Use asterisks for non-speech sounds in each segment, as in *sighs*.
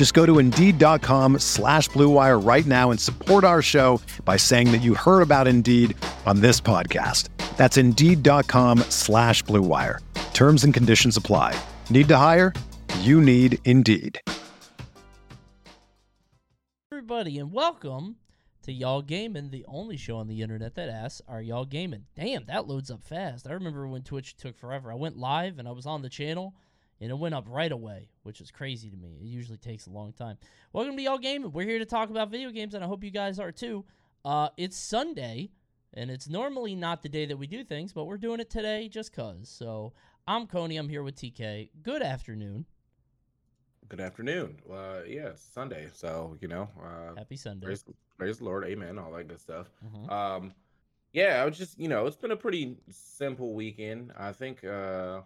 Just go to Indeed.com slash BlueWire right now and support our show by saying that you heard about Indeed on this podcast. That's Indeed.com slash BlueWire. Terms and conditions apply. Need to hire? You need Indeed. Everybody, and welcome to Y'all Gaming, the only show on the internet that asks, Are y'all gaming? Damn, that loads up fast. I remember when Twitch took forever. I went live and I was on the channel and it went up right away, which is crazy to me. It usually takes a long time. Welcome to Y'all Gaming. We're here to talk about video games, and I hope you guys are too. Uh, it's Sunday, and it's normally not the day that we do things, but we're doing it today just cause. So I'm Coney. I'm here with TK. Good afternoon. Good afternoon. Uh, yeah, it's Sunday, so you know, uh, Happy Sunday. praise, praise the Lord, Amen, all that good stuff. Mhm. Um, yeah, I was just, you know, it's been a pretty simple weekend. I think uh,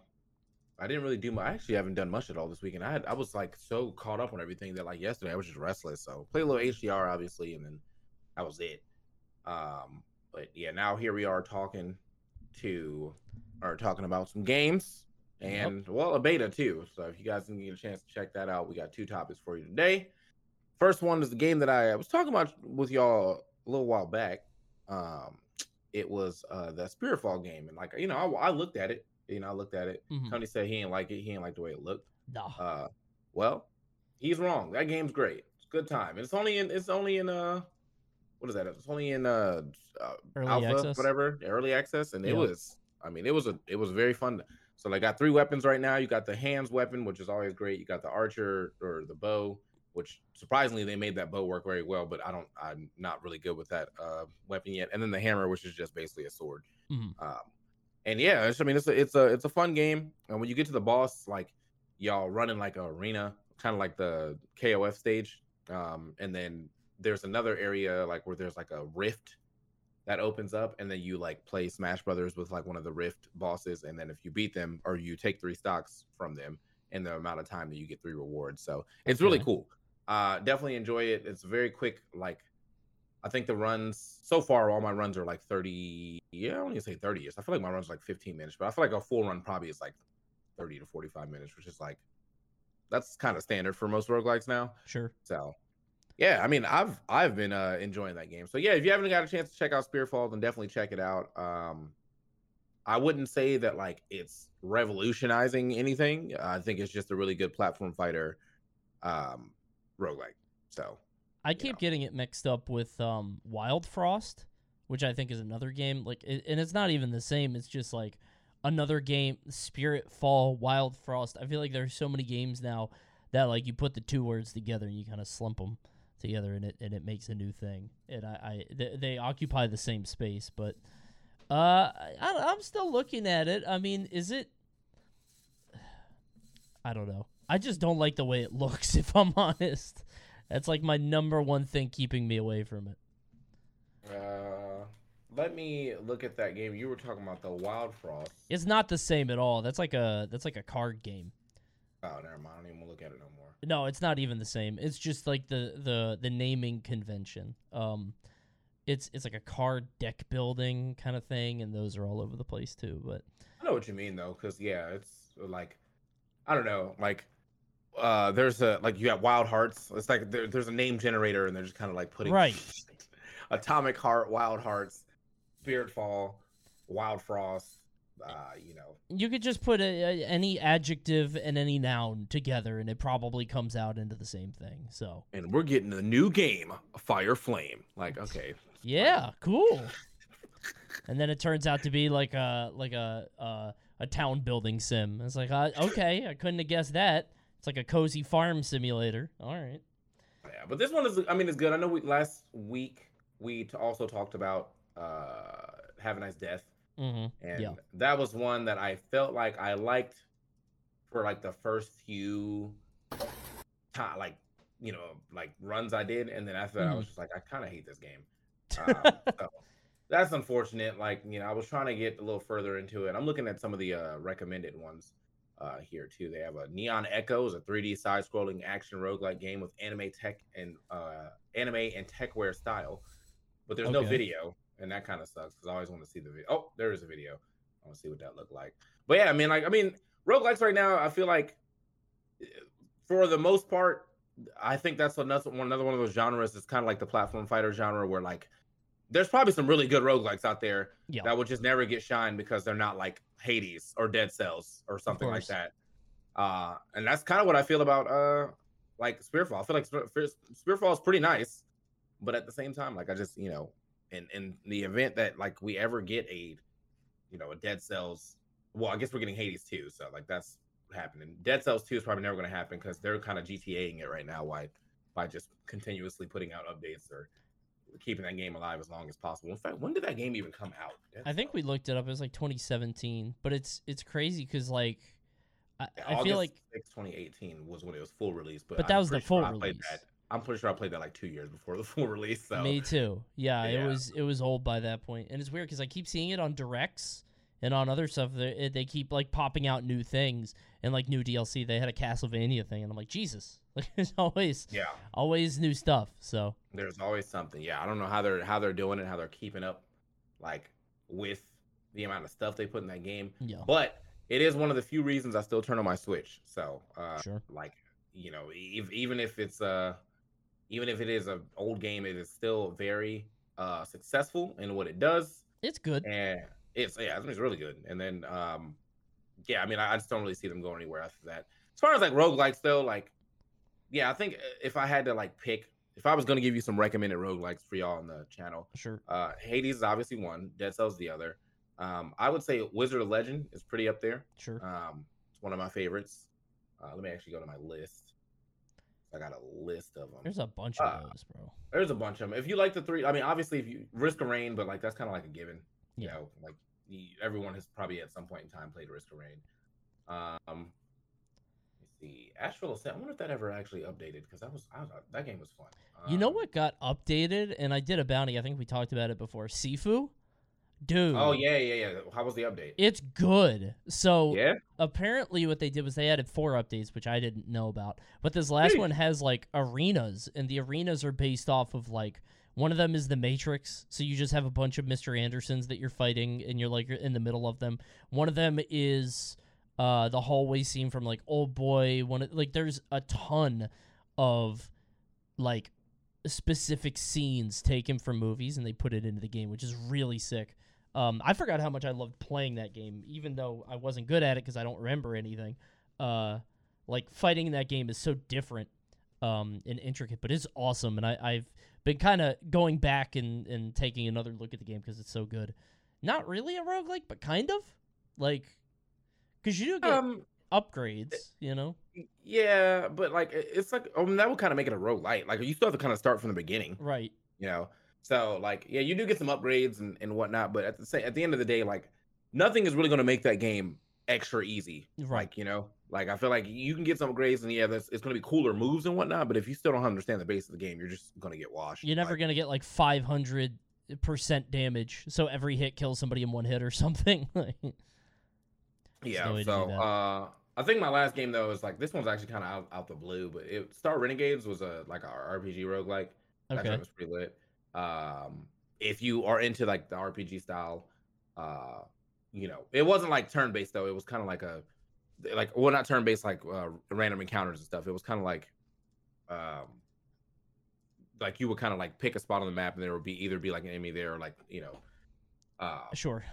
I didn't really do much. I actually haven't done much at all this weekend. I had, I was like so caught up on everything that like yesterday I was just restless. So play a little HDR, obviously, and then that was it. Um, but yeah, now here we are talking to, or talking about some games Yep. and well, a beta too. So if you guys didn't get a chance to check that out, we got two topics for you today. First one is the game that I was talking about with y'all a little while back. Um, it was uh the Spiritfall game, and like you know, I, I looked at it. You know, I looked at it. Mhm. Tony said he didn't like it. He didn't like the way it looked. Nah. Uh, well, he's wrong. That game's great. It's a good time. It's only in. It's only in. Uh, what is that? It's only in uh, uh alpha, access? whatever, early access, and it was. I mean, it was a. It was very fun. So I got three weapons right now. You got the hands weapon, which is always great. You got the archer or the bow, which surprisingly they made that bow work very well. But I don't. I'm not really good with that uh weapon yet. And then the hammer, which is just basically a sword. Mhm. Um, and yeah, it's, I mean, it's a it's a it's a fun game. And when you get to the boss, like y'all running like an arena, kind of like the KOF stage. Um, and then there's another area like where there's like a rift that opens up, and then you like play Smash Brothers with like one of the rift bosses, and then if you beat them or you take three stocks from them in the amount of time that you get three rewards. So it's really cool. Uh, definitely enjoy it. It's very quick, like I think the runs so far, all my runs are like 30. Yeah, I don't even say 30 years. I feel like my runs are like 15 minutes, but I feel like a full run probably is like 30 to 45 minutes, which is like that's kind of standard for most roguelikes now. Sure. So yeah, I mean I've I've been uh enjoying that game. So yeah, if you haven't got a chance to check out Spiritfall, then definitely check it out. Um I wouldn't say that like it's revolutionizing anything. I think it's just a really good platform fighter um roguelike. So I keep know. getting it mixed up with um, Wild Frost, which I think is another game. Like, it, and it's not even the same. It's just like another game. Spirit Fall, Wild Frost. I feel like there's so many games now that like you put the two words together and you kind of slump them together, and it and it makes a new thing. And I, I they, they occupy the same space, but uh, I, I'm still looking at it. I mean, is it? *sighs* I don't know. I just don't like the way it *laughs* looks. If I'm honest. That's like my number one thing keeping me away from it. Uh, let me look at that game. You were talking about the Wild Frost. It's not the same at all. That's like a that's like a card game. Oh, never mind. I don't even look at it no more. No, it's not even the same. It's just like the the the naming convention. Um, it's it's like a card deck building kind of thing, and those are all over the place too. But I know what you mean though, because yeah, it's like I don't know, like uh there's a like you got Wild Hearts. It's like there, there's a name generator, and they're just kind of like putting Right. *laughs* Atomic Heart, Wild Hearts, Spirit Fall, Wild Frost. Uh, you know, you could just put a, a, any adjective and any noun together, and it probably comes out into the same thing. So and we're getting a new game, Fire Flame. Like, okay, yeah, cool. *laughs* and then it turns out to be like a like a uh, a town building sim. It's like uh, okay, I couldn't have guessed that. It's like a cozy farm simulator. All right. Yeah, but this one is. I mean, it's good. I know we last week we also talked about uh Have a Nice Death, Mm-hmm. and Yeah. that was one that I felt like I liked for like the first few, ti- like you know, like runs I did, and then after that, I Mhm. was just like, I kind of hate this game. *laughs* Um, so that's unfortunate. Like you know, I was trying to get a little further into it. I'm looking at some of the uh, recommended ones uh, here too. They have a Neon Echoes, a 3D side-scrolling action roguelike game with anime tech and uh, anime and techwear style, but there's no video, and that kind of sucks because I always want to see the video. Oh, there is a video. I want to see what that looked like. But yeah, I mean, like, I mean, roguelikes right now, I feel like eh, for the most part, I think that's another one, another one of those genres. It's kind of like the platform fighter genre, where like there's probably some really good roguelikes out there Yeah. that would just never get shined because they're not like Hades or Dead Cells or something like that. Uh, and that's kind of what I feel about uh like Spiritfall. I feel like Spear- Spear- Spiritfall is pretty nice, but at the same time, like I just you know, in in the event that like we ever get a you know a Dead Cells, well, I guess we're getting Hades too, so like that's happening. Dead Cells two is probably never going to happen because they're kind of GTAing it right now. Why by just continuously putting out updates or keeping that game alive as long as possible. In fact, when did that game even come out? Dead I think we looked it up. It was like 2017, but it's it's crazy because like I, Yeah, I feel like 6, 2018 was when it was full release. But, But that I'm was the pretty sure full release. that. I'm pretty sure I played that like two years before the *laughs* full release. So me too. Yeah, Yeah. it was it was old by that point, and it's weird because I keep seeing it on directs and on other stuff. They, they keep like popping out new things and like new DLC. They had a Castlevania thing, and I'm like, Jesus, *laughs* like there's always yeah, always new stuff. So there's always something. Yeah, I don't know how they're how they're doing it, how they're keeping up, like with the amount of stuff they put in that game. yeah, But it is one of the few reasons I still turn on my Switch. So, uh, sure. like you know, ev- even if it's uh, even if it is an old game, it is still very uh successful in what it does. It's good. and it's yeah, I think it's really good. And then um, yeah, I mean, I, I just don't really see them going anywhere after that. As far as like roguelikes though, like yeah, I think uh, if I had to like pick, if I was gonna give you some recommended roguelikes for y'all on the channel, Sure. uh, Hades is obviously one, Dead Cells the other. Um, I would say Wizard of Legend is pretty up there. Sure. Um, it's one of my favorites. Uh, let me actually go to my list. I got a list of them. There's a bunch of uh, those, bro. There's a bunch of them. If you like the three, I mean, obviously, if you Risk of Rain, but like that's kind of like a given. You Yeah. know, like everyone has probably at some point in time played Risk of Rain. Um, let's see, Astral Ascent. I wonder if that ever actually updated because that was I, was- that game was fun. You know Um, what got updated? And I did a bounty. I think we talked about it before. Sifu, dude. Oh yeah, yeah, yeah. How was the update? It's good. So Yeah. apparently what they did was they added four updates which i didn't know about but this last one has like arenas and the arenas are based off of like one of them is the matrix so you just have a bunch of mr andersons that you're fighting and you're like you're in the middle of them one of them is uh the hallway scene from like old boy one of, like there's a ton of like specific scenes taken from movies and they put it into the game which is really sick um, I forgot how much I loved playing that game, even though I wasn't good at it because I don't remember anything. Uh, like fighting in that game is so different um, and intricate, but it's awesome. And I, I've been kind of going back and, and taking another look at the game because it's so good. Not really a roguelike, but kind of like because you do get Um. upgrades, you know. Yeah, but like it's like I mean, that would kind of make it a rogue light. Like you still have to kind of start from the beginning. Right. you know so like yeah you do get some upgrades and, and whatnot but at the same at the end of the day like nothing is really going to make that game extra easy Right. like you know like i feel like you can get some grades, and yeah that's it's going to be cooler moves and whatnot but if you still don't understand the base of the game you're just going to get washed You're never Like, gonna get like 500 percent damage, so every hit kills somebody in one hit or *laughs* something. yeah no to so uh i think my last game though is like this one's actually kind of out, out the blue but it star renegades was a like a rpg roguelike That okay. joint was pretty lit. Um, if you are into like the RPG style, uh, you know, it wasn't like turn based though. It was kind of like a like well, not turn based like uh, random encounters and stuff. It was kind of like, um, like you would kind of like pick a spot on the map and there would be either be like an enemy there or like you know, uh, Sure.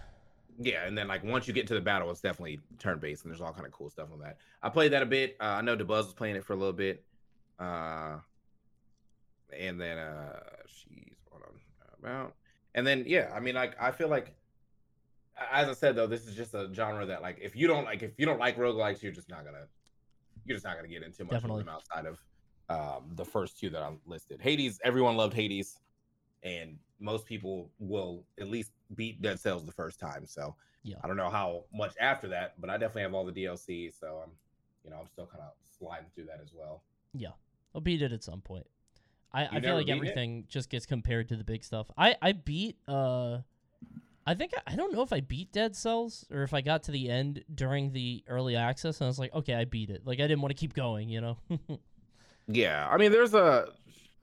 yeah, and then like once you get to the battle, it's definitely turn based, and there's all kind of cool stuff on that. I played that a bit. Uh, I know DeBuzz was playing it for a little bit, uh, and then uh, she's hold on about, And then yeah, I mean like I feel like as I said though, this is just a genre that like if you don't like if you don't like roguelikes, you're just not gonna you're just not gonna get into much Definitely. of them outside of um, the first two that I listed. Hades, everyone loved Hades, and most people will at least beat Dead Cells the first time. So Yeah. I don't know how much after that, but I definitely have all the DLC. So I'm you know I'm still kind of sliding through that as well. Yeah, I'll beat it at some point. I, I feel like beaten it? everything just gets compared to the big stuff. I I beat uh, I think I, don't know if I beat Dead Cells or if I got to the end during the early access and I was like, okay, I beat it. Like I didn't want to keep going, you know. *laughs* Yeah, I mean, there's a,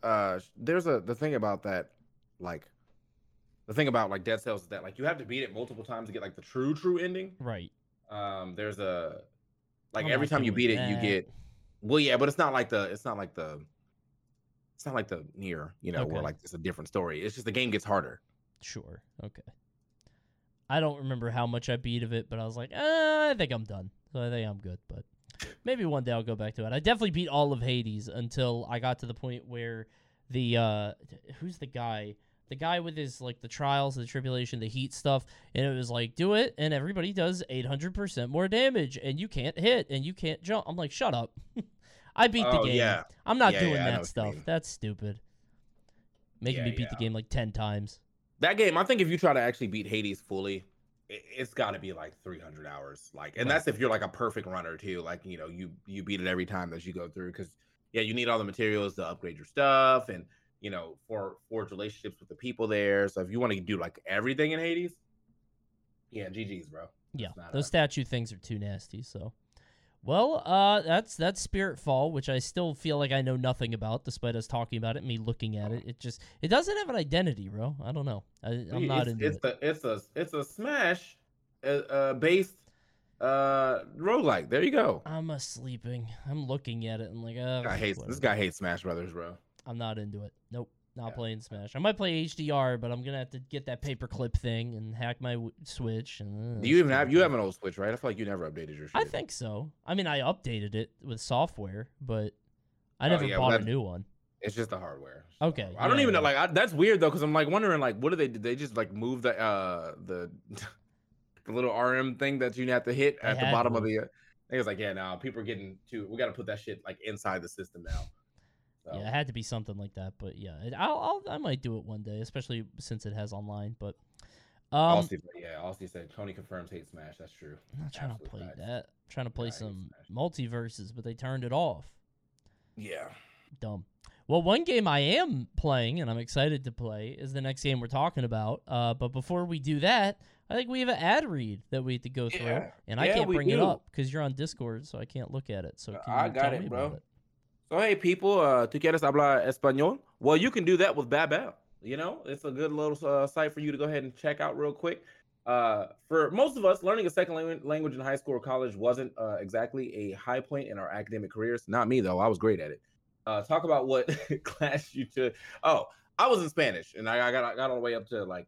uh, there's a the thing about that, like, the thing about like Dead Cells is that like you have to beat it multiple times to get like the true true ending. right. Um, there's a, like I'm every time you beat it, you get, well, yeah, but it's not like the, it's not like the, it's not like the near, you know, where like it's a different story. It's just the game gets harder. Sure. Okay. I don't remember how much I beat of it, but I was like, eh, I think I'm done. So I think I'm good. But maybe one day I'll go back to it. I definitely beat all of Hades until I got to the point where the uh, who's the guy? The guy with his like the trials, the tribulation, the heat stuff, and it was like, do it, and everybody does 800% more damage, and you can't hit, and you can't jump. I'm like, shut up. *laughs* I beat the Oh, game. yeah. I'm not Yeah, doing yeah, that stuff. That's stupid. Making me beat the game like 10 times. That game, I think if you try to actually beat Hades fully, it, it's got to be like 300 hours. Like, and Right. that's if you're like a perfect runner too. Like, you know, you you beat it every time that you go through because yeah, you need all the materials to upgrade your stuff and you know for forge relationships with the people there. So if you want to do like everything in Hades, yeah, GG's, bro. Yeah, those a- statue things are too nasty. So, well, uh, that's that's Spirit Fall, which I still feel like I know nothing about, despite us talking about it, me looking at it. It just it doesn't have an identity, bro. I don't know. I, I'm not it's, into it's it. The, it's a it's a Smash uh, uh, based uh roguelike. There you go. I'm a sleeping. I'm looking at it and like, uh, guy hates this guy hates Smash Brothers, bro. I'm not into it. Nope, not Yeah. playing Smash. I might play HDR, but I'm gonna have to get that paperclip thing and hack my w- Switch. And, uh, Do you even have you have an old Switch, right? I feel like you never updated your shit. I think so. I mean, I updated it with software, but I Oh, never yeah, bought well, a new one. It's just the hardware. The Okay. I don't yeah, even know. Like I, that's weird though, because I'm like wondering, like, what do they? Did they just like move the uh the *laughs* the little RM thing that you have to hit They at the bottom to of the? Uh, I think it's like, yeah, now people are getting too. We got to put that shit like inside the system now. So, Yeah, it had to be something like that. But yeah, it, I'll, I'll I might do it one day, especially since it has online. But um, Aussie, yeah, Aussie said Tony confirms hate Smash. That's true. I'm not trying to play facts. that. I'm trying to play Yeah, some multiverses, but they turned it off. Yeah. Dumb. Well, one game I am playing and I'm excited to play is the next game we're talking about. Uh, but before we do that, I think we have an ad read that we have to go through, Yeah. and I Yeah, can't bring it up because you're on Discord, so I can't look at it. So can I you got tell it, me bro. about it? Hey people, uh, ¿tú quieres hablar español? Well, you can do that with Babbel. You know, it's a good little uh, site for you to go ahead and check out real quick. Uh, for most of us, learning a second language, language in high school or college wasn't uh, exactly a high point in our academic careers. Not me though; I was great at it. Uh, talk about what *laughs* class you took. Oh, I was in Spanish, and I, I got I got all the way up to like,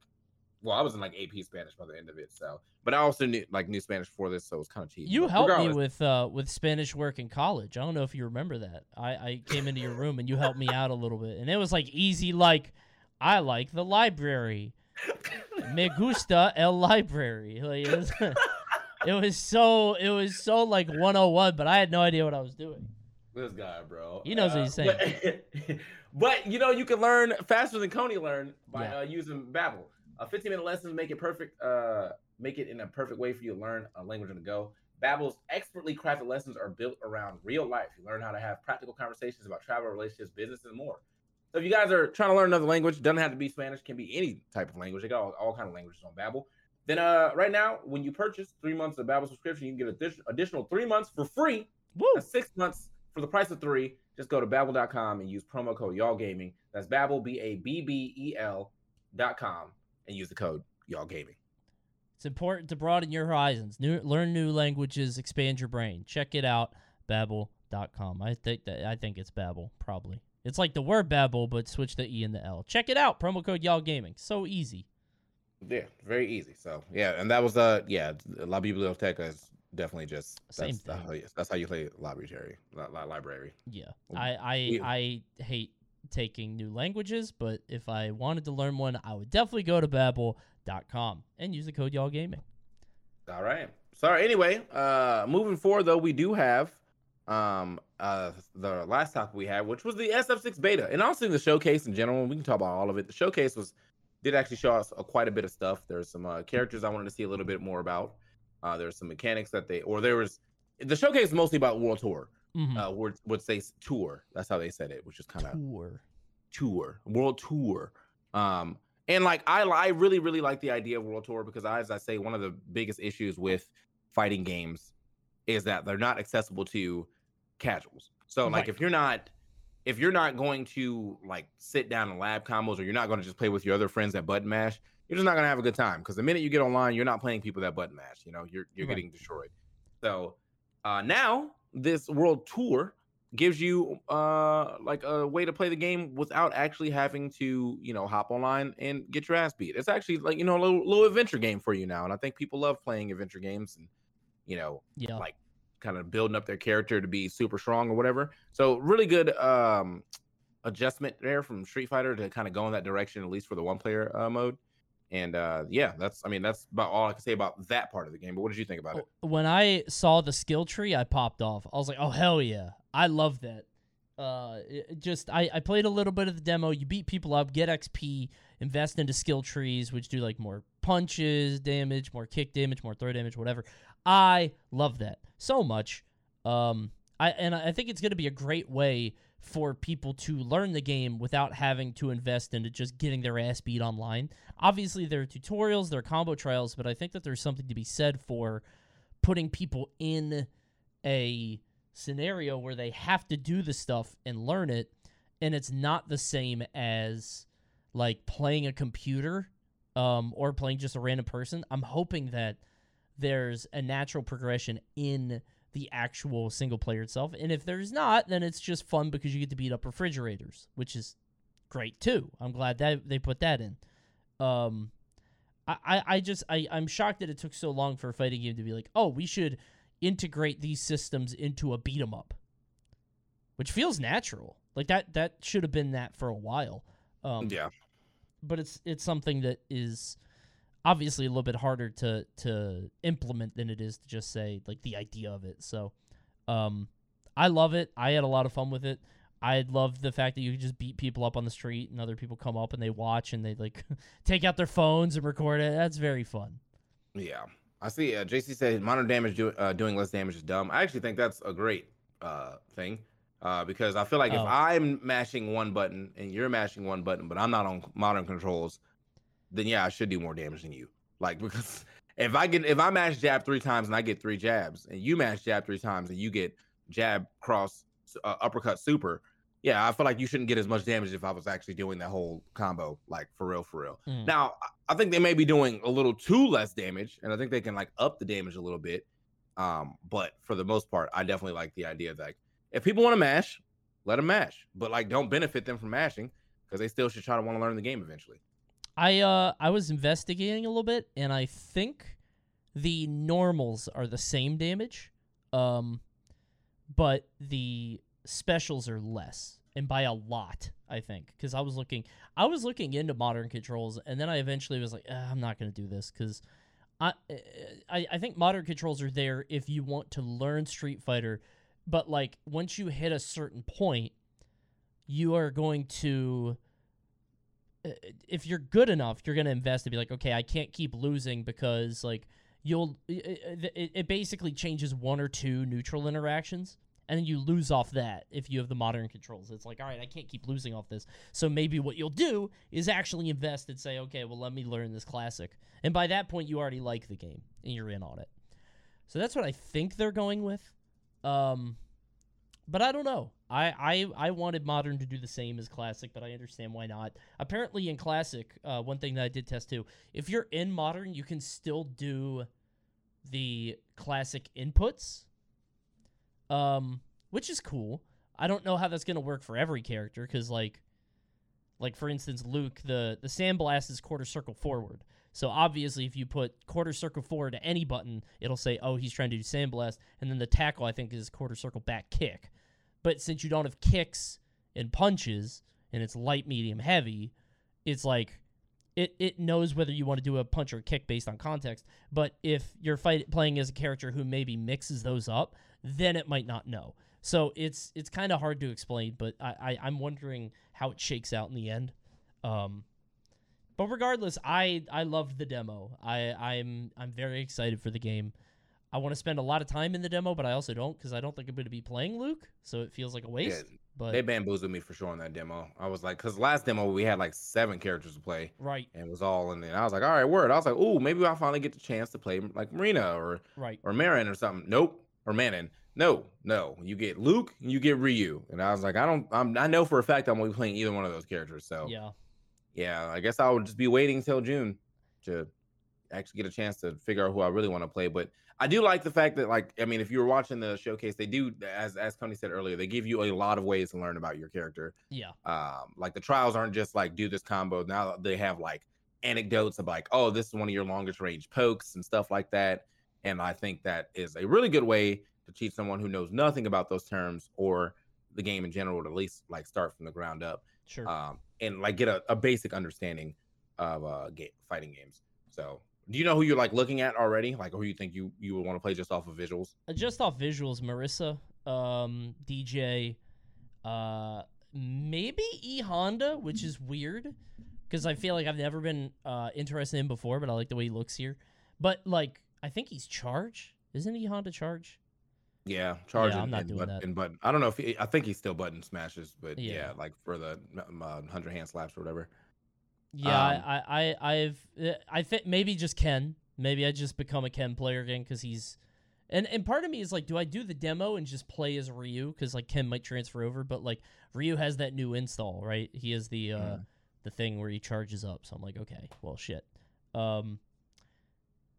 well, I was in like AP Spanish by the end of it. So, but I also knew like knew Spanish before this, so it was kind of cheap. You But helped me with uh, with Spanish work in college. I don't know if you remember that. I, I came into your room and you helped me out a little bit, and it was like easy. Like I like the library. Me gusta el library. Like, it, was, *laughs* it was so it was so like 101, but I had no idea what I was doing. This guy, bro. He knows what he's But, *laughs* but, you know, you can learn faster than Coney learned by Yeah. uh, using Babbel. A 15 minute lessons make it perfect. Uh, make it in a perfect way for you to learn a language on the go. Babbel's expertly crafted lessons are built around real life. You learn how to have practical conversations about travel, relationships, business, and more. So if you guys are trying to learn another language, doesn't have to be Spanish, can be any type of language. They got all, all kind of languages on Babbel. Then uh, right now, when you purchase three months of Babbel subscription, you can get addition- additional three months for free Woo! six months for the price of three. Just go to babbel.com and use promo code y'all gaming. That's Babbel, B A B B E L dot com, and use the code y'all gaming. It's important to broaden your horizons, new, learn new languages, expand your brain. Check it out, Babbel.com. I think that I think it's Babbel, probably. It's like the word Babbel, but switch the E and the L. Check it out, promo code Y'all Gaming. So easy. Yeah, very easy. So yeah, and that was uh yeah, La Biblioteca is definitely just that's, Same That's how, you, that's how you play library. Li- li- library. Yeah, I I yeah. I hate taking new languages, but if I wanted to learn one, I would definitely go to babbel.com and use the code y'all gaming. All right. Sorry. Anyway, uh, moving forward though, we do have um uh the last topic we had, which was the SF6 beta, and honestly the showcase in general. We can talk about all of it. The showcase was did actually show us uh, quite a bit of stuff. There's some uh, characters I wanted to see a little bit more about. Uh, there's some mechanics that they, or there was the showcase mostly about World Tour. Mhm. Uh, would would say tour. That's how they said it, which is kind of Tour. tour, world tour. Um, and like I, I really, really like the idea of world tour because, I, as I say, one of the biggest issues with fighting games is that they're not accessible to casuals. So, like, Right. if you're not, if you're not going to like sit down and lab combos, or you're not going to just play with your other friends that button mash, you're just not going to have a good time. Because the minute you get online, you're not playing people that button mash. You know, you're you're Right. getting destroyed. So uh, now this world tour gives you uh like a way to play the game without actually having to you know hop online and get your ass beat. It's actually like you know a little, little adventure game for you now and i think people love playing adventure games and you know Yeah. like kind of building up their character to be super strong or whatever. So really good um adjustment there from street fighter to kind of go in that direction at least for the one player uh, mode and uh yeah that's i mean that's about all i can say about that part of the game but what did you think about it when I saw the skill tree, I popped off. I was like, "Oh hell yeah, I love that." Uh, just I I played a little bit of the demo. You beat people up, get XP, invest into skill trees, which do like more punches damage, more kick damage, more throw damage, whatever. I love that so much. Um, I and I think it's going to be a great way for people to learn the game without having to invest into just getting their ass beat online. Obviously, there are tutorials, there are combo trials, but I think that there's something to be said for putting people in a scenario where they have to do the stuff and learn it and it's not the same as like playing a computer um, or playing just a random person i'm hoping that there's a natural progression in the actual single player itself and if there's not then it's just fun because you get to beat up refrigerators which is great too i'm glad that they put that in um, I, I, just I, I'm shocked that it took so long for a fighting game to be like, oh, we should integrate these systems into a beat 'em up. Which feels natural. Like that that should have been that for a while. Um yeah but it's it's something that is obviously a little bit harder to to implement than it is to just say like the idea of it. So um I love it. I had a lot of fun with it. I love the fact that you can just beat people up on the street and other people come up and they watch and they like *laughs* take out their phones and record it. That's very fun. Yeah, I see. Uh, JC said modern damage do, uh, doing less damage is dumb. I actually think that's a great uh, thing uh, because I feel like Oh. if I'm mashing one button and you're mashing one button, but I'm not on modern controls, then yeah, I should do more damage than you. Like *laughs* because if I get if I mash jab three times and I get three jabs, and you mash jab three times and you get jab cross uh, uppercut super. Yeah, I feel like you shouldn't get as much damage if I was actually doing that whole combo, like for real, for real. Mm. Now, I- think they may be doing a little too less damage, and I think they can like up the damage a little bit. Um, but for the most part, I definitely like the idea that if people want to mash, let them mash, but like don't benefit them from mashing because they still should try to want to learn the game eventually. I uh I was investigating a little bit and I think the normals are the same damage. Um but the specials are less and by a lot, I think, cuz I was looking I was looking into modern controls and then I eventually was like, "Ah, I'm not going to do this cuz I, I I think modern controls are there if you want to learn Street Fighter, but like once you hit a certain point, you are going to if you're good enough, you're gonna invest and be like, okay, I can't keep losing because like you'll it, it basically changes one or two neutral interactions, and then you lose off that if you have the modern controls. It's like, all right, I can't keep losing off this. So maybe what you'll do is actually invest and say, okay, well, let me learn this classic, and by that point, you already like the game and you're in on it. So that's what I think they're going with. Um, but I don't know. I, I I wanted modern to do the same as classic, but I understand why not. Apparently, in classic, uh, one thing that I did test too, if you're in modern, you can still do the classic inputs, um, which is cool. I don't know how that's gonna work for every character, because like, like for instance, Luke, the the sandblast is quarter circle forward. So obviously, if you put quarter circle forward to any button, it'll say, "Oh, he's trying to do sandblast," and then the tackle I think is quarter circle back kick. But since you don't have kicks and punches, and it's light, medium, heavy, it's like it it knows whether you want to do a punch or a kick based on context. But if you're fight playing as a character who maybe mixes those up, then it might not know. So it's it's kind of hard to explain, but I, I I'm wondering how it shakes out in the end. Um, but regardless, I I loved the demo. I I'm I'm very excited for the game. I want to spend a lot of time in the demo, but I also don't because I don't think I'm going to be playing Luke, so it feels like a waste. Yeah, but they bamboozled me for sure on that demo. I was like, because last demo we had like seven characters to play, right, and it was all in there. I was like, all right, word. I was like, oh, maybe I'll finally get the chance to play like Marina or right, or Marin or something. Nope, or Manon. No, no. You get Luke, and you get Ryu, and I was like, I don't. I'm. I know for a fact I'm gonna be playing either one of those characters. So yeah, yeah. I guess I would just be waiting until June to actually get a chance to figure out who I really want to play. But I do like the fact that, like, I mean, if you were watching the showcase, they do, as as Tony said earlier, they give you a lot of ways to learn about your character. yeah, Um, like the trials aren't just like do this combo. Now they have like anecdotes of like, oh, this is one of your longest range pokes and stuff like that. And I think that is a really good way to teach someone who knows nothing about those terms or the game in general to at least like start from the ground up sure. um, and like get a, a basic understanding of uh game fighting games. So do you know who you're like looking at already? Like who you think you you would want to play just off of visuals? Uh, just off visuals, Marisa, um, DJ, uh, maybe E Honda, which is weird because I feel like I've never been uh, interested in him before, but I like the way he looks here. But like, I think he's charge, isn't he? Honda charge. Yeah, charge I'm not and, doing but, that. and button. I don't know if he, I think he's still button smashes, but yeah, Yeah. like for the um, uh, hundred hand slaps or whatever. Yeah, Um, I, I, I, I've, uh, I think maybe just Ken. Maybe I just become a Ken player again because he's, and and part of me is like, do I do the demo and just play as Ryu because like Ken might transfer over, but like Ryu has that new install, right? He has the uh Mhm. the thing where he charges up, so I'm like, okay, well, shit. Um,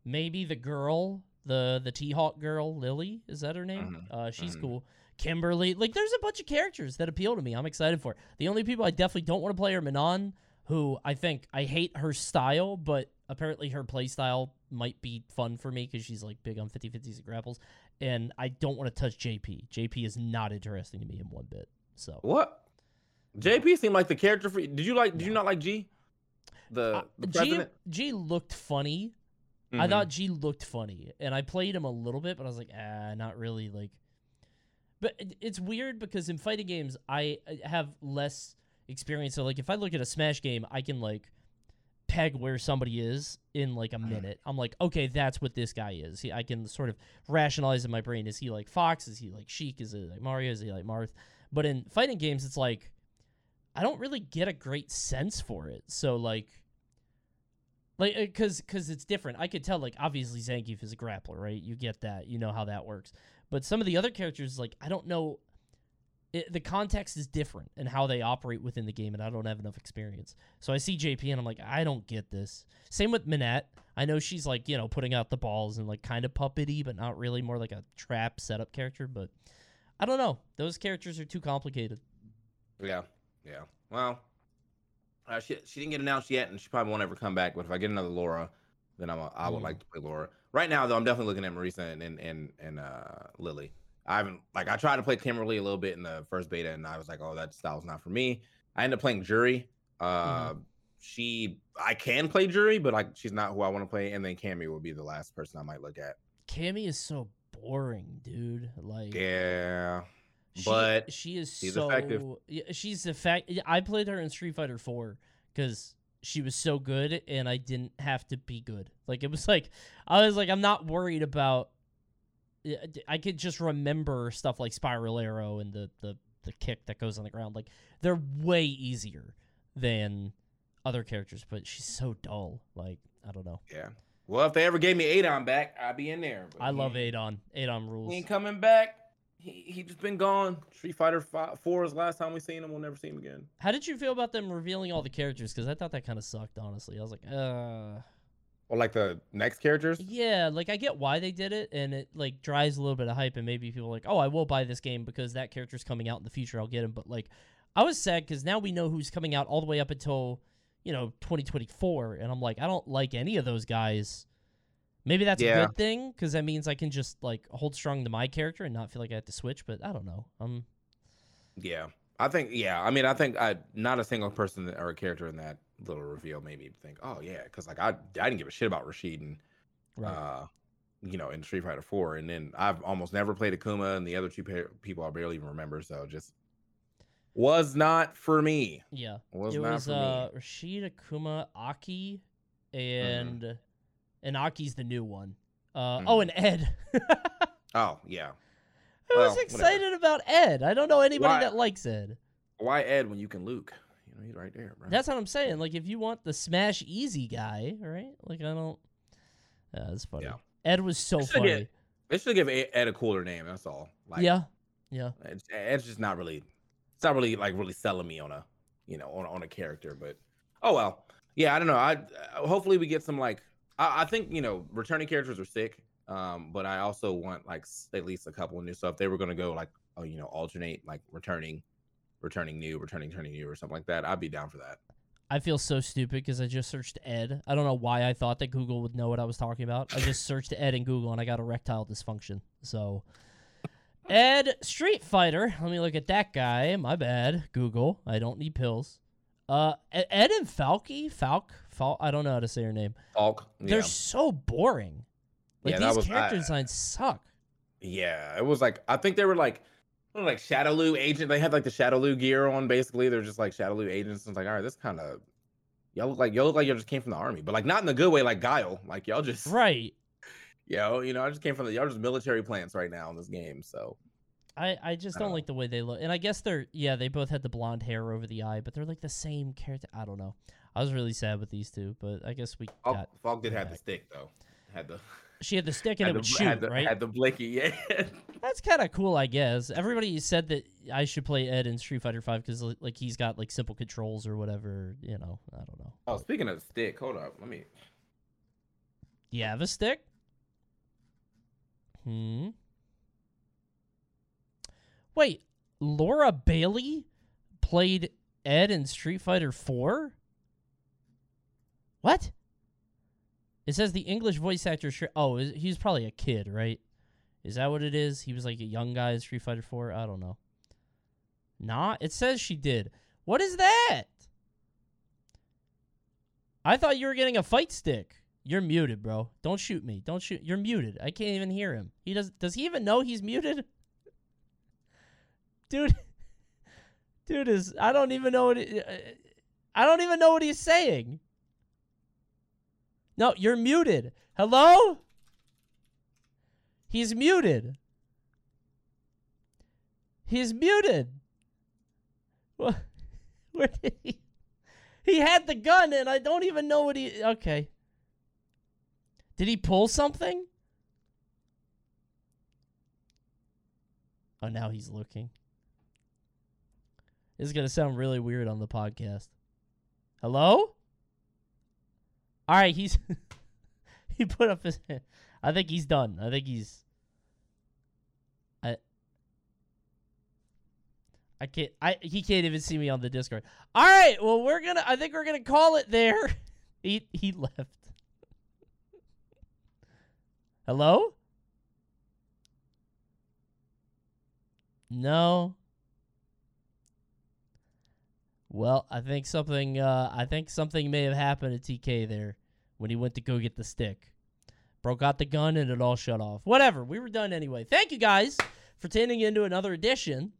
maybe the girl, the the T Hawk girl, Lily, is that her name? Mhm, Uh, she's mhm. cool. Kimberly, like, there's a bunch of characters that appeal to me. I'm excited for. The only people I definitely don't want to play are Manon, who I think I hate her style, but apparently her play style might be fun for me because she's like big on 50 50s and grapples. And I don't want to touch JP. JP is not interesting to me in one bit. So What? JP seemed like the character for. Did you like? Did you not like G? The, Uh, the G, president. G looked funny. I Mhm. thought G looked funny, and I played him a little bit, but I was like, ah, not really. Like, but it- it's weird because in fighting games, I I have less experience. So, like, if I look at a Smash game, I can like peg where somebody is in like a Mhm. minute. I'm like, okay, that's what this guy is. He, I can sort of rationalize in my brain: is he like Fox? Is he like Sheik? Is he like Mario? Is he like Marth? But in fighting games, it's like I don't really get a great sense for it. So like like because because it's different i could tell like obviously zangief is a grappler right you get that you know how that works but some of the other characters like i don't know it, the context is different and how they operate within the game and i don't have enough experience so i see jp and i'm like i don't get this same with Menat i know she's like you know putting out the balls and like kind of puppety but not really more like a trap setup character but i don't know those characters are too complicated Yeah, yeah. Well, uh, she she didn't get announced yet, and she probably won't ever come back. But if I get another Laura, then I'm a, I would Mm. like to play Laura. Right now, though, I'm definitely looking at Marisa and and and, and uh, Lily. I haven't like I tried to play Kimberly a little bit in the first beta, and I was like, oh, that style's not for me. I ended up playing Juri. Uh, She I can play Juri, but like she's not who I want to play. And then Cammy would be the last person I might look at. Cammy is so boring dude like Yeah, She- but she is she's so effective. She's effect. yeah, I played her in Street Fighter Four because she was so good, and I didn't have to be good. Like it was like I was like I'm not worried about. I could just remember stuff like Spiral Arrow and the the the kick that goes on the ground. Like they're way easier than other characters, but she's so dull. Like I don't know. yeah. Well, if they ever gave me Adon back, I'd be in there. but I love Adon. Adon rules. He ain't coming back. He he just been gone. Street Fighter Five, Four is the last time we seen him. We'll never see him again. How did you feel about them revealing all the characters? Because I thought that kind of sucked. Honestly, I was like, uh. Or like the next characters. Yeah, like I get why they did it, and it like drives a little bit of hype, and maybe people are like, oh, I will buy this game because that character's coming out in the future. I'll get him. But like, I was sad because now we know who's coming out all the way up until you know 2024, and I'm like, I don't like any of those guys. Maybe that's a good thing because that means I can just like hold strong to my character and not feel like I have to switch. But I don't know. Um, Yeah, I think yeah. I mean, I think I not a single person or a character in that little reveal made me think, oh yeah, because like I I didn't give a shit about Rashid and Right. uh, you know, in Street Fighter Four, and then I've almost never played Akuma, and the other two pa- people I barely even remember. So just was not for me. yeah. Was it not was for uh me. Rashid Akuma, Aki, Mm-hmm. and and Aki's the new one. Uh oh, and Ed. *laughs* Oh yeah. I Well, was whatever. excited about Ed. I don't know anybody Why- that likes Ed. Why Ed when you can Luke? You know, he's right there, bro. That's what I'm saying. Like, if you want the smash easy guy, right? Like, I don't. Yeah, that's funny. Yeah. Ed was so They funny. get- they should give Ed Ed a cooler name. That's all. Like, yeah, yeah. It's, Ed's just not really. It's not really like really selling me on a, you know, on on a character. But oh well. Yeah, I don't know. I uh, hopefully we get some like. I, I think you know returning characters are sick. Um, but I also want like at least a couple new. So if they were gonna go like, oh, you know, alternate like returning, returning new, returning, turning new, or something like that, I'd be down for that. I feel so stupid because I just searched Ed. I don't know why I thought that Google would know what I was talking about. I just searched Ed in Google and I got erectile dysfunction. So, Ed Street Fighter. Let me look at that guy. My bad. Google. I don't need pills. Uh, Ed and Falke. Falk. Falk. I don't know how to say her name. Falk. Yeah. They're so boring. Like Yeah, these was- character I- designs suck. Yeah, it was like I think they were like like Shadaloo agent. They had like the Shadaloo gear on. Basically, they're just like Shadaloo agents. And it's like, all right, this kind of y'all look like y'all look like y'all just came from the army, but like not in the good way, like Guile. Like y'all just Right. *laughs* yo, you know, I just came from the y'all just military plants right now in this game. So I, I just I don't don't like the way they look. And I guess they're yeah, they both had the blonde hair over the eye, but they're like the same character. I don't know. I was really sad with these two, but I guess we Falk, got Falk did have the stick though. Had the she had the stick and it would the, shoot, had the, right? Had the blicky, yeah. *laughs* That's kind of cool, I guess. Everybody said that I should play Ed in Street Fighter Five because like he's got like simple controls or whatever. You know, I don't know. oh, speaking of the stick, hold up, let me. You have a stick? Hmm. Wait, Laura Bailey played Ed in Street Fighter 4? What? It says the English voice actor. Oh, is- he's probably a kid, right? Is that what it is? He was like a young guy in Street Fighter 4? I don't know. Nah, it says she did. What is that? I thought you were getting a fight stick. You're muted, bro. Don't shoot me. Don't shoot. You're muted. I can't even hear him. He does. Does he even know he's muted? *laughs* Dude, *laughs* dude is. I don't even know what. He, uh, I don't even know what he's saying. No, you're muted. Hello. He's muted. He's muted. What? *laughs* Where did he? He had the gun, and I don't even know what he. Okay. Did he pull something? Oh, now he's looking. This is gonna sound really weird on the podcast. Hello? All right, he's *laughs* he put up his. I think he's done. I think he's. I. I can't. I he can't even see me on the Discord. All right. Well, we're gonna. I think we're gonna call it there. *laughs* He he left. Hello? No. Well, I think something. Uh, I think something may have happened to TK there when he went to go get the stick. Broke out the gun and it all shut off. Whatever. We were done anyway. Thank you guys for tuning into another edition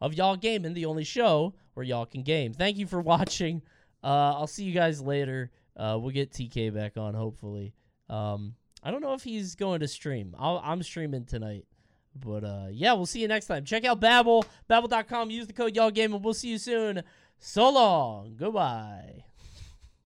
of Y'all Gaming, the only show where y'all can game. Thank you for *laughs* watching. Uh, I'll see you guys later. Uh, we'll get TK back on hopefully. Um, I don't know if he's going to stream. I'll, I'm streaming tonight. But uh, yeah, we'll see you next time. Check out Babbel, babbel.com. Use the code Y'all Game, and we'll see you soon. So long. Goodbye.